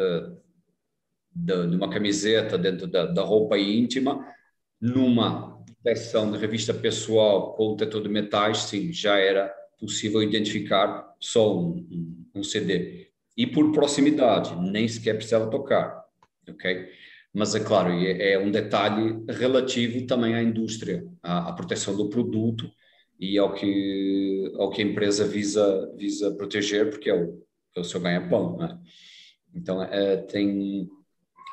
de, uma camiseta, dentro da, da, roupa íntima, numa detecção de revista pessoal com o detector de metais, sim, já era possível identificar só um, um, CD. E por proximidade, nem sequer precisava tocar, ok? Mas é claro, é, é um detalhe relativo também à indústria, à, à proteção do produto e ao que, ao que a empresa visa, visa proteger, porque é o, é o seu ganha-pão. É? Então, é, tem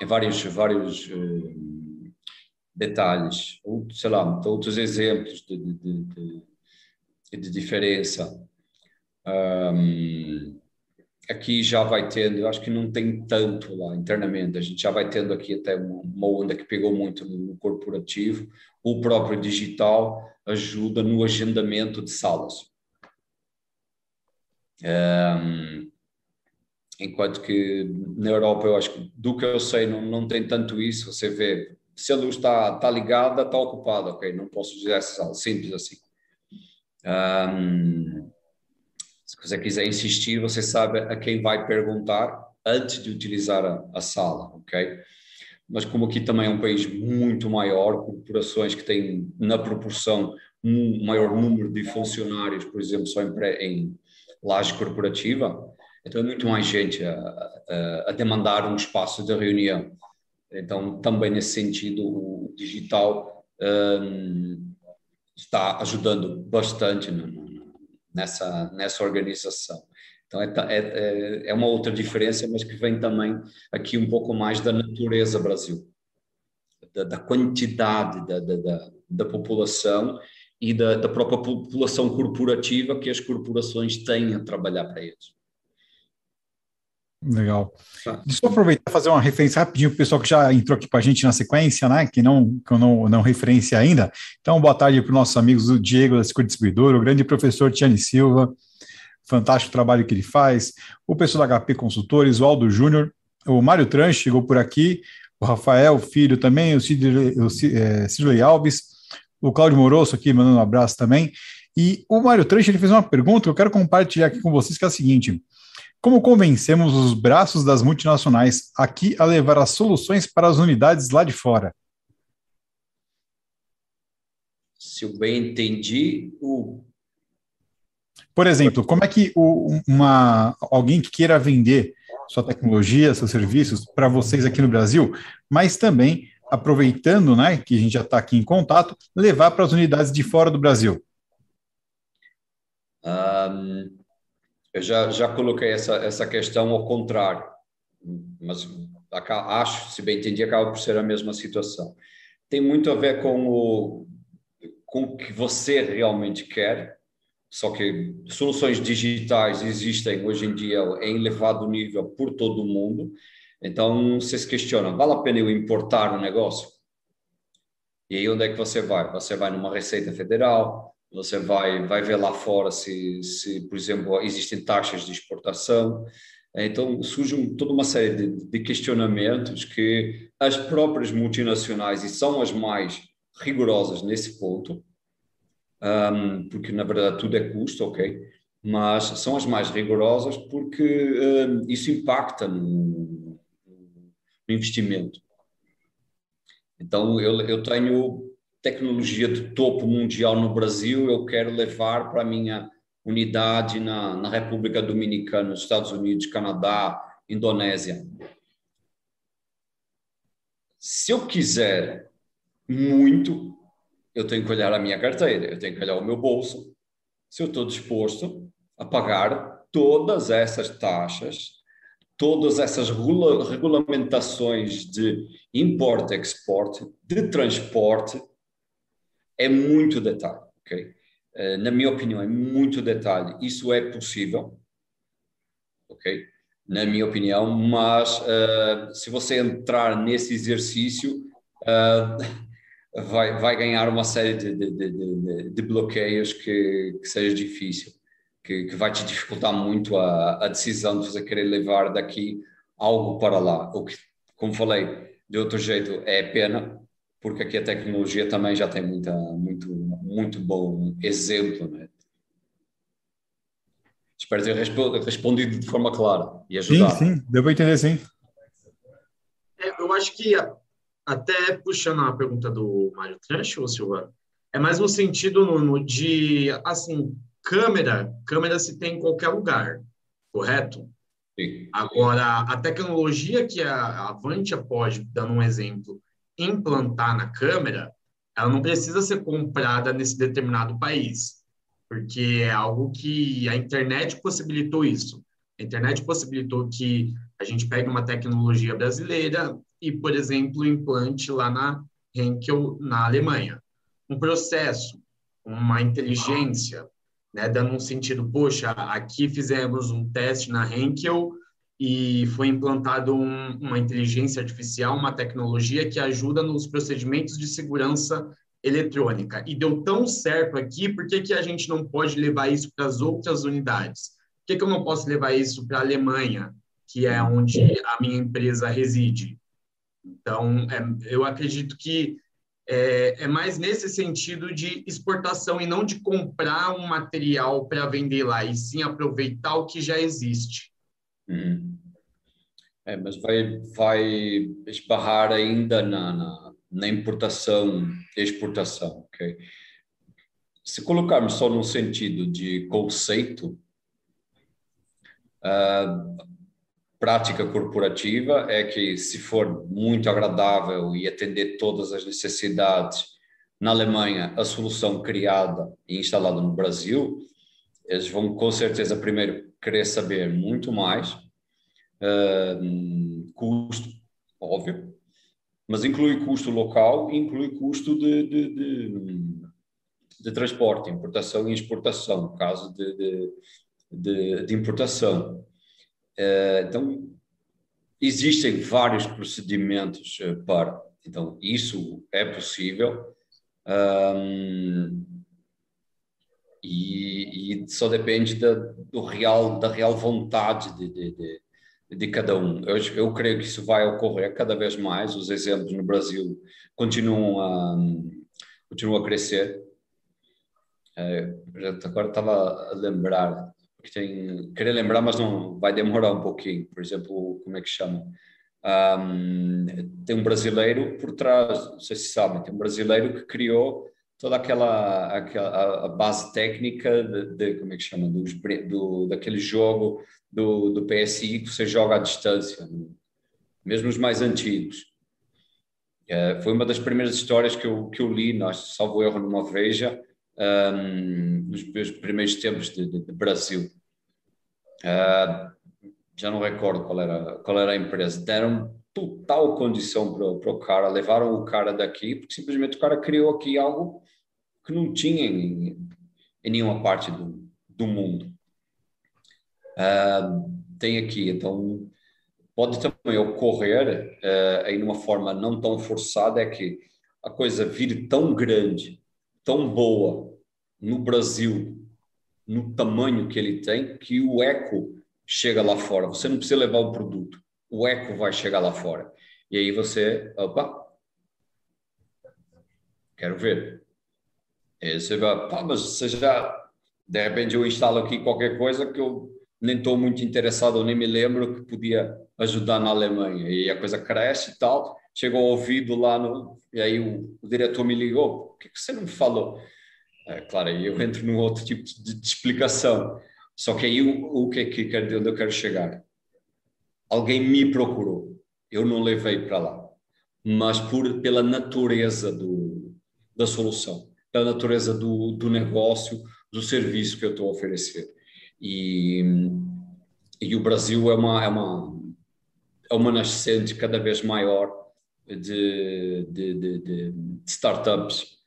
vários, vários uh, detalhes, ou, sei lá, outros exemplos de, de, de, de diferença. Um, aqui já vai tendo, eu acho que não tem tanto lá internamente, a gente já vai tendo aqui até uma, onda que pegou muito no corporativo, o próprio digital ajuda no agendamento de salas. Um, enquanto que na Europa, eu acho que do que eu sei, não, não tem tanto isso. Você vê, se a luz está, está ligada, está ocupada, ok, não posso dizer essa sala, simples assim. Um, se você quiser insistir, você sabe a quem vai perguntar antes de utilizar a, a sala, ok? Mas como aqui também é um país muito maior, corporações que têm na proporção um maior número de funcionários, por exemplo, só em, em laje corporativa, então é muito mais gente a, a, a, demandar um espaço de reunião. Então, também nesse sentido, o digital um, está ajudando bastante no, nessa, nessa organização. Então, é, é, é uma outra diferença, mas que vem também aqui um pouco mais da natureza Brasil, da, da quantidade da, da, da, população e da, da própria população corporativa que as corporações têm a trabalhar para eles. Legal. Tá. Deixa eu aproveitar e fazer uma referência rapidinho para o pessoal que já entrou aqui com a gente na sequência, né? Que não, que eu não, não referência ainda. Então, boa tarde para os nossos amigos do Diego da Secura Distribuidor, o grande professor Tiane Silva, fantástico trabalho que ele faz, o pessoal da HP Consultores, o Aldo Júnior, o Mário Tran chegou por aqui, o Rafael Filho também, o Sidley, o é, Alves, o Cláudio Morosso aqui mandando um abraço também. E o Mário Tranche ele fez uma pergunta que eu quero compartilhar aqui com vocês, que é a seguinte: como convencemos os braços das multinacionais aqui a levar as soluções para as unidades lá de fora? Se eu bem entendi, o. Por exemplo, como é que uma, alguém que queira vender sua tecnologia, seus serviços para vocês aqui no Brasil, mas também aproveitando, né, que a gente já está aqui em contato, levar para as unidades de fora do Brasil? Um, eu já, já coloquei essa, essa questão ao contrário, mas acho, se bem entendi, acaba por ser a mesma situação. Tem muito a ver com o, com o que você realmente quer, só que soluções digitais existem hoje em dia em elevado nível por todo o mundo. Então, você se questiona, vale a pena eu importar um negócio? E aí, onde é que você vai? Você vai numa Receita Federal, você vai, vai ver lá fora se, se, por exemplo, existem taxas de exportação. Então, surge toda uma série de, de questionamentos que as próprias multinacionais, e são as mais rigorosas nesse ponto, um, porque na verdade tudo é custo, ok? Mas são as mais rigorosas porque um, isso impacta no, no investimento. Então, eu, eu tenho tecnologia de topo mundial no Brasil, eu quero levar para a minha unidade na, na República Dominicana, nos Estados Unidos, Canadá, Indonésia. Se eu quiser muito, eu tenho que olhar a minha carteira, eu tenho que olhar o meu bolso, se eu estou disposto a pagar todas essas taxas, todas essas regula regulamentações de import-export, de transporte, é muito detalhe, ok? Uh, na minha opinião, é muito detalhe. Isso é possível, ok? Na minha opinião, mas uh, se você entrar nesse exercício, uh, vai, vai ganhar uma série de, de, de, de bloqueios que, que seja difícil, que, que, vai te dificultar muito a, a decisão de você querer levar daqui algo para lá. O que, como falei, de outro jeito, é pena, porque aqui a tecnologia também já tem muita, muito, muito bom exemplo. Né? Espero ter respondido de forma clara e ajudado. Sim, sim, deu para entender, sim. É, eu acho que, até puxando a pergunta do Mário Trancho, Silva, é mais no sentido no, no, de, assim, câmera, câmera se tem em qualquer lugar, correto? Sim. Agora, a tecnologia que a Avantia pode, dando um exemplo, implantar na câmera, ela não precisa ser comprada nesse determinado país, porque é algo que a internet possibilitou isso. A internet possibilitou que a gente pegue uma tecnologia brasileira e, por exemplo, implante lá na Henkel, na Alemanha. Um processo, uma inteligência, né, dando um sentido, poxa, aqui fizemos um teste na Henkel, e foi implantado um, uma inteligência artificial, uma tecnologia que ajuda nos procedimentos de segurança eletrônica e deu tão certo aqui, por que, que a gente não pode levar isso para as outras unidades? Por que, que eu não posso levar isso para a Alemanha, que é onde a minha empresa reside? Então, é, eu acredito que é, é, mais nesse sentido de exportação e não de comprar um material para vender lá, e sim aproveitar o que já existe. Uhum. É, mas vai, vai esbarrar ainda na, na, na importação e exportação? Se colocarmos só no sentido de conceito, a prática corporativa é que se for muito agradável e atender todas as necessidades na Alemanha, a solução criada e instalada no Brasil, eles vão com certeza primeiro querer saber muito mais uh, custo, óbvio, mas inclui custo local inclui custo de, de, de, de, transporte, importação e exportação, no caso de, de importação. Uh, então, existem vários procedimentos uh, para. Então, isso é possível. Um, e, e, só depende da, do real, da real vontade de, de, de, de cada um. Eu, eu creio que isso vai ocorrer cada vez mais. Os exemplos no Brasil continuam a, continuam a crescer. É, agora estava a lembrar, porque tem, queria lembrar, mas não vai demorar um pouquinho. Por exemplo, como é que chama? Um, tem um brasileiro por trás, não sei se sabem, tem um brasileiro que criou toda aquela, aquela a base técnica de, de como é que chama dos, do, daquele jogo do, do PSI que você joga à distância, mesmo os mais antigos. Uh, foi uma das primeiras histórias que eu, que eu li, nós, salvo erro, numa Veja, um, nos meus primeiros tempos de, de, de Brasil. Uh, já não recordo qual era, qual era a empresa. Deram total condição para, o cara, levaram o cara daqui, porque simplesmente o cara criou aqui algo que não tinha em, em nenhuma parte do, do mundo. Uh, tem aqui, então pode também ocorrer uh, aí numa forma não tão forçada é que a coisa vire tão grande, tão boa no Brasil, no tamanho que ele tem, que o eco chega lá fora. Você não precisa levar o produto, o eco vai chegar lá fora. E aí você, opa, quero ver. E você vai, pá, mas você já, de repente eu instalo aqui qualquer coisa que eu nem estou muito interessado, nem me lembro que podia ajudar na Alemanha. E a coisa cresce e tal. Chegou ao ouvido lá no. E aí o, o diretor me ligou: por que, que você não falou? É, claro, aí eu entro num outro tipo de, de explicação. Só que aí o, o que que onde eu quero chegar? Alguém me procurou, eu não levei para lá, mas por pela natureza do, da solução, pela natureza do, do negócio, do serviço que eu estou a oferecer. E, e o Brasil é uma, é uma, é uma nascente cada vez maior de, de, de, de startups,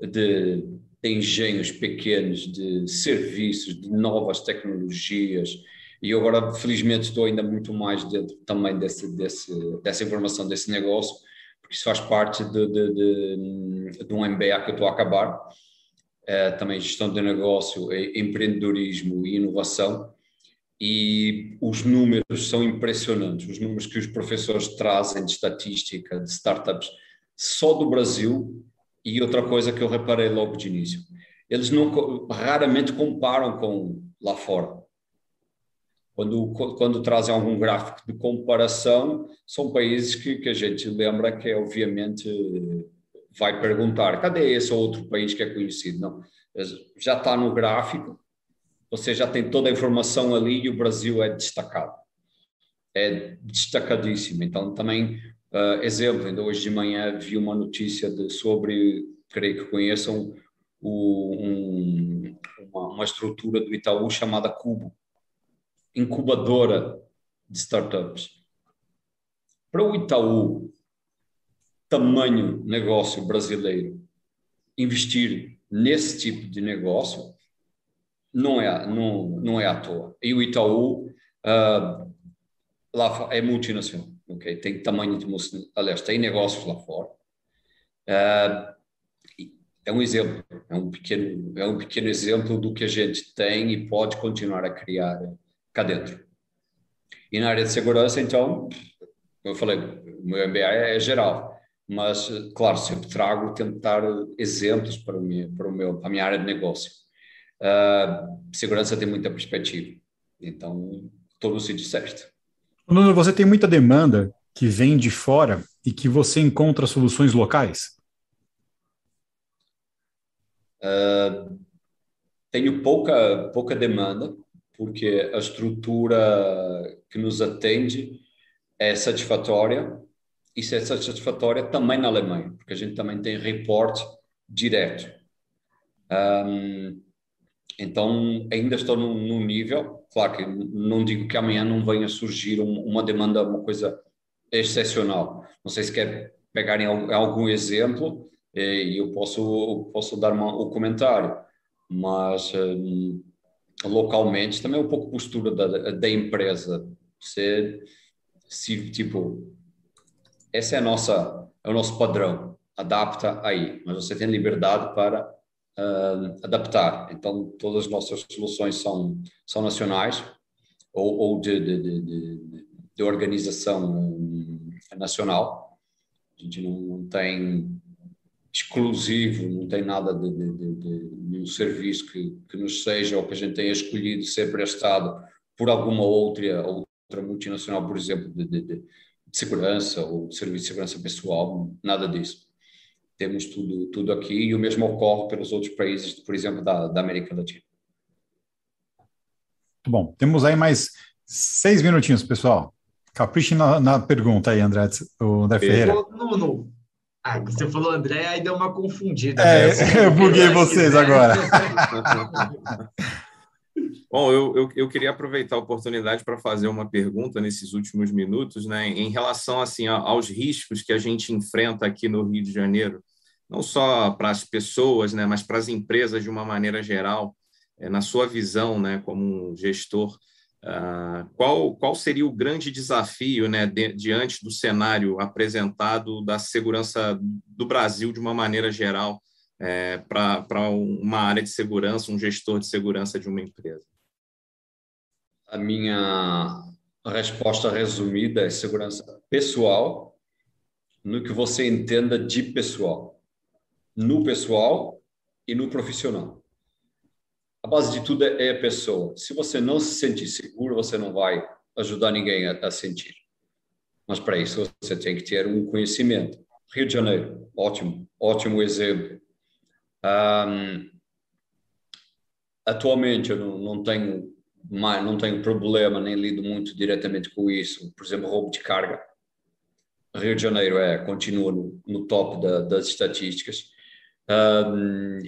de, de engenhos pequenos, de serviços, de novas tecnologias. E eu agora, felizmente, estou ainda muito mais dentro também desse, desse, dessa informação, desse negócio, porque isso faz parte de, de, de, de um MBA que eu estou a acabar, é, também gestão de negócio, empreendedorismo e inovação. E os números são impressionantes, os números que os professores trazem de estatística, de startups, só do Brasil. E outra coisa que eu reparei logo de início, eles não raramente comparam com lá fora. Quando, quando trazem algum gráfico de comparação, são países que, que a gente lembra que obviamente vai perguntar: cadê esse outro país que é conhecido? Não, já está no gráfico, você já tem toda a informação ali e o Brasil é destacado. É destacadíssimo. Então, também, uh, exemplo, ainda hoje de manhã vi uma notícia de, sobre, creio que conheçam, o, um, uma, uma estrutura do Itaú chamada Cubo incubadora de startups. Para o Itaú, tamanho negócio brasileiro investir nesse tipo de negócio não é não, não é à toa. E o Itaú uh, lá é multinacional ok? Tem tamanho de aliás tem negócios lá fora. Uh, é um exemplo, é um pequeno, é um pequeno exemplo do que a gente tem e pode continuar a criar cá dentro. E na área de segurança, então, eu falei, o meu MBA é, é geral, mas, claro, sempre trago, tentar exemplos para, o meu, para, o meu, para a minha área de negócio. Uh, segurança tem muita perspectiva, então, no sítio certo. Nuno, você tem muita demanda que vem de fora e que você encontra soluções locais? Uh, tenho pouca, pouca demanda, porque a estrutura que nos atende é satisfatória e se é satisfatória também na Alemanha, porque a gente também tem reporte direto. Um, então, ainda estou num, nível, claro que não digo que amanhã não venha surgir um, uma demanda, uma coisa excepcional. Não sei se quer pegar em algum exemplo eh, e eu posso, posso dar uma, o comentário, mas um, localmente também é um pouco postura da, da empresa. Se, se, tipo, esse é, a nossa, é o nosso padrão, adapta aí, mas você tem liberdade para uh, adaptar. Então, todas as nossas soluções são, são nacionais ou, ou de, de, de, de, organização nacional. A gente não tem exclusivo, não tem nada de, de, de, de nenhum serviço que, que nos seja ou que a gente tenha escolhido ser prestado por alguma outra, outra multinacional, por exemplo, de, de, de segurança ou de serviço de segurança pessoal, nada disso. Temos tudo, tudo aqui e o mesmo ocorre pelos outros países, por exemplo, da, da América Latina. Bom, temos aí mais seis minutinhos, pessoal. Capriche na, na pergunta aí, André, o André Ferreira. Nuno, ah, você falou André, aí deu uma confundida. É, né? eu buguei vocês agora. Bom, eu, eu, eu, queria aproveitar a oportunidade para fazer uma pergunta nesses últimos minutos, né, em relação assim aos riscos que a gente enfrenta aqui no Rio de Janeiro, não só para as pessoas, né, mas para as empresas de uma maneira geral. É, na sua visão, né, como um gestor, Uh, qual, qual seria o grande desafio né, de, diante do cenário apresentado da segurança do Brasil de uma maneira geral é, para uma área de segurança, um gestor de segurança de uma empresa? A minha resposta resumida é segurança pessoal, no que você entenda de pessoal, no pessoal e no profissional a base de tudo é a pessoa. Se você não se sentir seguro, você não vai ajudar ninguém a, a sentir. Mas para isso você tem que ter um conhecimento. Rio de Janeiro, ótimo, ótimo exemplo. Um, atualmente eu não, não tenho mais, não tenho problema nem lido muito diretamente com isso. Por exemplo, roubo de carga. Rio de Janeiro é continua no, no top da, das estatísticas.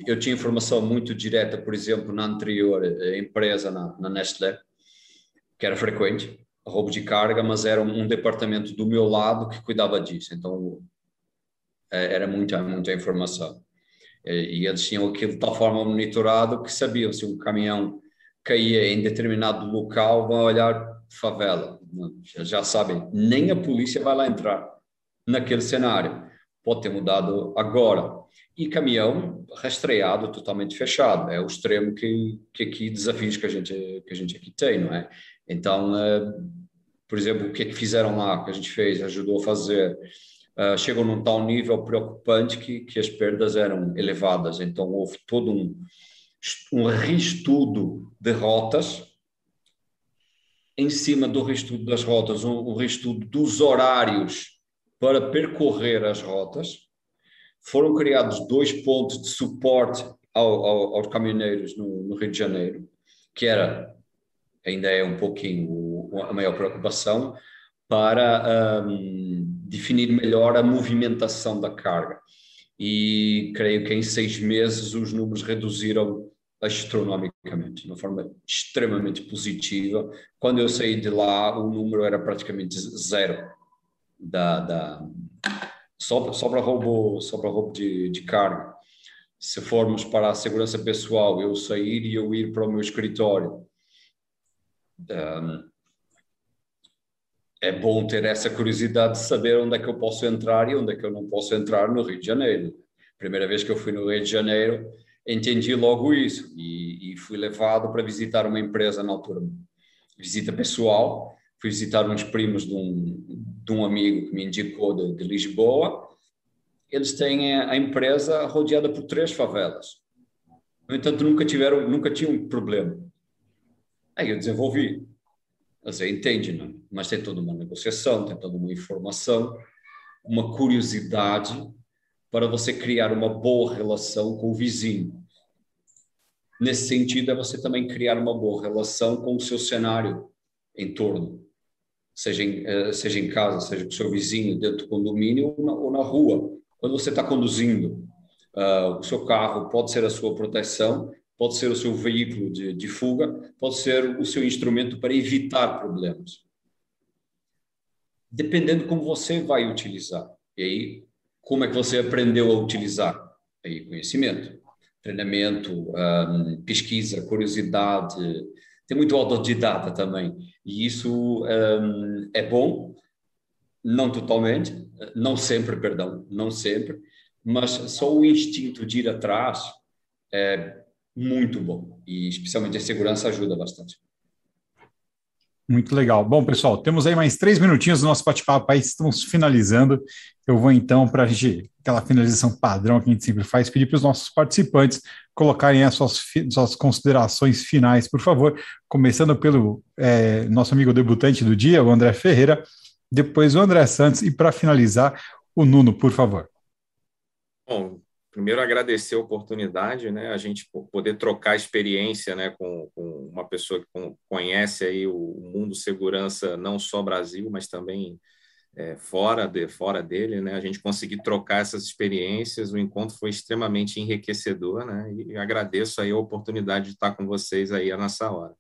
Eu tinha informação muito direta, por exemplo, na anterior eh, empresa, na, na Nestlé, que era frequente, roubo de carga, mas era um, um departamento do meu lado que cuidava disso. Então, é, era muita, muita informação. E, eles tinham aquilo de tal forma monitorado que sabiam se um caminhão caía em determinado local, vão olhar favela. Já sabem, nem a polícia vai lá entrar naquele cenário. Pode ter mudado agora, e caminhão rastreado, totalmente fechado. É o extremo que, que aqui, desafios que a, gente, que a gente aqui tem, não é? Então, uh, por exemplo, o que é que fizeram lá, que a gente fez, ajudou a fazer, uh, chegou num tal nível preocupante que, que as perdas eram elevadas. Então, houve todo um, um reestudo de rotas, em cima do reestudo das rotas, um, um reestudo dos horários para percorrer as rotas, foram criados dois pontos de suporte ao, ao, aos caminhoneiros no, no, Rio de Janeiro, que era, ainda é um pouquinho a maior preocupação, para um, definir melhor a movimentação da carga. E creio que em seis meses os números reduziram astronomicamente, de uma forma extremamente positiva. Quando eu saí de lá, o número era praticamente zero da, da, só, só para roubo, só para roubo de, de carga. Se formos para a segurança pessoal, eu sair e eu ir para o meu escritório, um, é bom ter essa curiosidade de saber onde é que eu posso entrar e onde é que eu não posso entrar no Rio de Janeiro. Primeira vez que eu fui no Rio de Janeiro, entendi logo isso e, e fui levado para visitar uma empresa na altura, visita pessoal. Fui visitar uns primos de um, de um amigo que me indicou de, de Lisboa. Eles têm a empresa rodeada por três favelas. No entanto, nunca tiveram, nunca tinham um problema. Aí eu desenvolvi. Você entende, não? mas tem toda uma negociação, tem toda uma informação, uma curiosidade para você criar uma boa relação com o vizinho. Nesse sentido, é você também criar uma boa relação com o seu cenário em torno, seja em, eh, seja em casa, seja com o seu vizinho, dentro do condomínio ou na, ou na rua. Quando você está conduzindo, uh, o seu carro pode ser a sua proteção, pode ser o seu veículo de, de fuga, pode ser o seu instrumento para evitar problemas. Dependendo como você vai utilizar. E aí, como é que você aprendeu a utilizar? Aí, conhecimento, treinamento, um, pesquisa, curiosidade, tem muito autodidata também. E isso um, é bom, não totalmente, não sempre, perdão, não sempre, mas só o instinto de ir atrás é muito bom. E especialmente a segurança ajuda bastante. Muito legal. Bom, pessoal, temos aí mais três minutinhos do nosso bate-papo aí, estamos finalizando. Eu vou então, para a gente, aquela finalização padrão que a gente sempre faz, pedir para os nossos participantes colocarem as suas, suas considerações finais, por favor, começando pelo é, nosso amigo debutante do dia, o André Ferreira, depois o André Santos e para finalizar, o Nuno, por favor. Bom, primeiro agradecer a oportunidade, né, a gente poder trocar experiência, né, com, com uma pessoa que conhece aí o mundo segurança não só Brasil, mas também é, fora de fora dele, né, a gente conseguir trocar essas experiências, o encontro foi extremamente enriquecedor, né, e agradeço aí a oportunidade de estar com vocês aí nessa hora.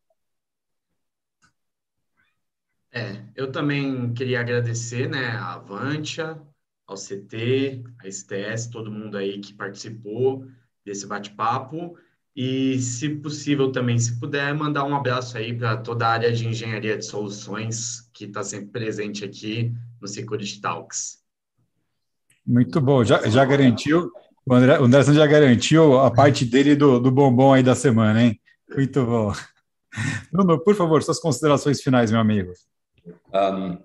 É, eu também queria agradecer, né, a Avantia, ao CT, a STS, todo mundo aí que participou desse bate-papo. E, se possível, também, se puder, mandar um abraço aí para toda a área de engenharia de soluções que está sempre presente aqui no Security Talks. Muito bom, já, já garantiu, o André, o Anderson já garantiu a parte dele do, do bombom aí da semana, hein? Muito bom. Nuno, por favor, suas considerações finais, meu amigo. Um,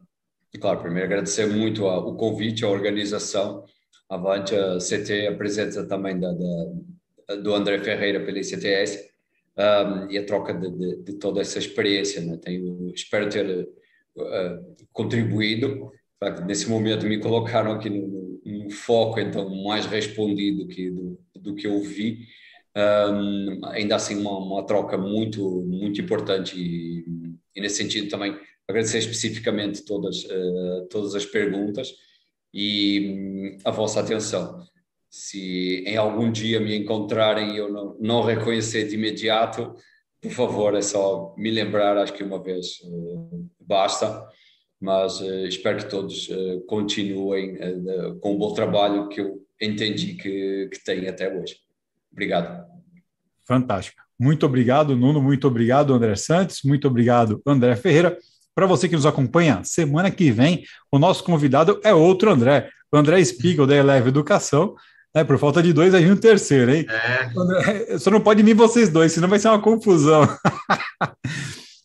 e claro, primeiro agradecer muito o convite, a organização. Avante a CT, a presença também da, da, do André Ferreira pela ICTS um, e a troca de, de, de, toda essa experiência. Né? Tenho, espero ter uh, contribuído. Nesse momento me colocaram aqui no, no, foco, então mais respondido que do, do que eu vi. Um, ainda assim uma, uma, troca muito muito importante e, e nesse sentido também agradecer especificamente todas, uh, todas as perguntas e um, a vossa atenção. Se em algum dia me encontrarem e eu não, não reconhecer de imediato, por favor, é só me lembrar, acho que uma vez uh, basta, mas uh, espero que todos continuem com o bom trabalho que eu entendi que, que têm até hoje. Obrigado. Fantástico. Muito obrigado, Nuno. Muito obrigado, André Santos. Muito obrigado, André Ferreira. Para você que nos acompanha, semana que vem, o nosso convidado é outro André, o André Spiegel, da Eleve Educação. Né, por falta de dois, a gente um terceiro, hein? É. André, só não pode vir vocês dois, senão vai ser uma confusão.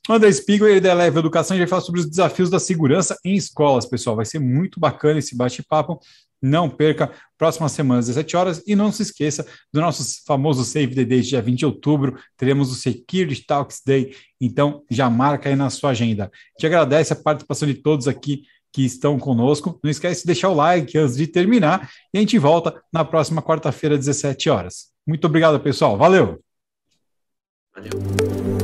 o André Spiegel, ele da Eleve Educação, a gente vai falar sobre os desafios da segurança em escolas, pessoal. Vai ser muito bacana esse bate-papo. Não perca, próxima semana às 17 horas. E não se esqueça do nosso famoso Save the Day, dia 20 de outubro. Teremos o Security Talks Day. Então, já marca aí na sua agenda. Te agradece a participação de todos aqui que estão conosco. Não esquece de deixar o like antes de terminar. E a gente volta na próxima quarta-feira, às 17 horas. Muito obrigado, pessoal. Valeu! Valeu!